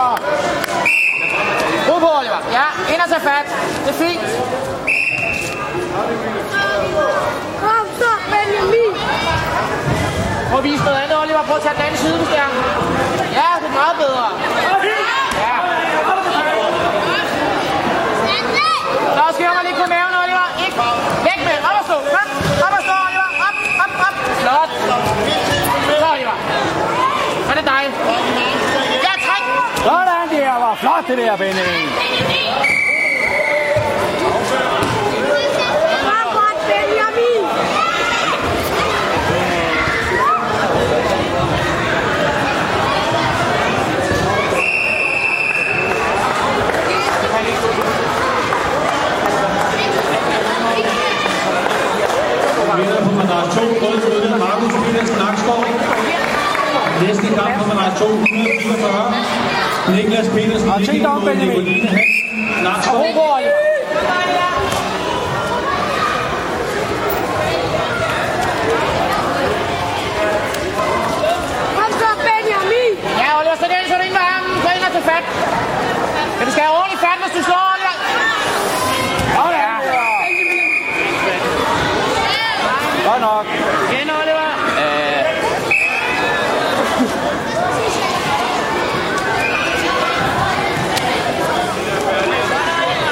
Oliver. Ro på, Oliver. Ja, ind og tage fat. Det er fint. Kom så, Benjamin. Prøv at vise noget andet, Oliver. Prøv at tage den anden side, hvis det er. Ja, det er meget bedre. Ja. Så skærer mig lige på maven, Oliver. Ikke. Væk med. Op og stå. Kom. Op og stå, Oliver. Op, op, op. Flot. Så, Oliver. Så er det dig. Ja, træk. Sådan der, var flot det der, Benjamin. Kom godt, Benjamin. Vinder på madras 2, rød trøje, Markus der, Nakskov. Næste kamp på madras 2, 144. Niklas Petersen, Og tænk dig om, Benjamin. Nakskov. Ro på, Oliver. Er og fat. Men du skal have ordentligt fat, hvis du slår, Oliver. Sådan. Godt nok. Igen, Oliver.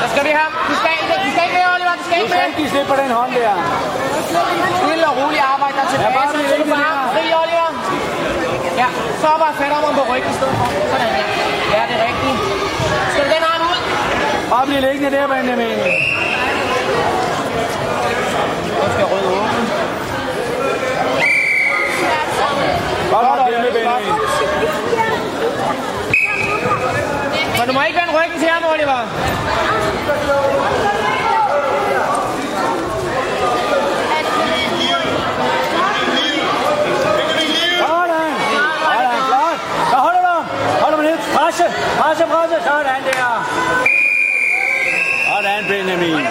Så skal vi have. Du skal ikke, du skal ikke med, Oliver. Du skal Du ikke skal med. ikke give slip på den hånd der. Stille og roligt arbejde dig tilbage. Ja, bare så du får armen fri, Oliver. Ja, så bare fat om på ryggen i stedet for. Sådan der. Ja, det er rigtigt. Skal du den arm ud? Bare bliv liggende der, Benjamin. Nu skal rød åben. Godt nok hjemme, Benjamin. Men du må ikke vende ryggen til ham, Oliver. Sådan. Sådan, flot. Så holder du. Holder du lidt. Presse. Presse, presse. Sådan der. Sådan, Benjamin. Det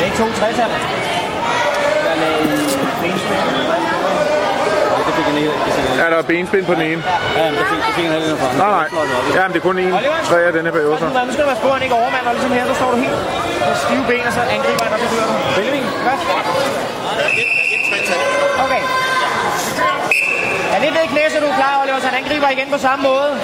er ikke to 60 her. Ja, der er benspænd på den ene. Ja, men det fik, det fik fra. Nej, nej. Ja, men det er kun en. Tre af denne periode. så. Nu skal du være han ikke overmand, og ligesom her, så står du helt med stive ben, og så angriber han, og så du. Benjamin, godt. Okay. Er lidt ved knæ, du er klar, Oliver, så han angriber igen på samme måde.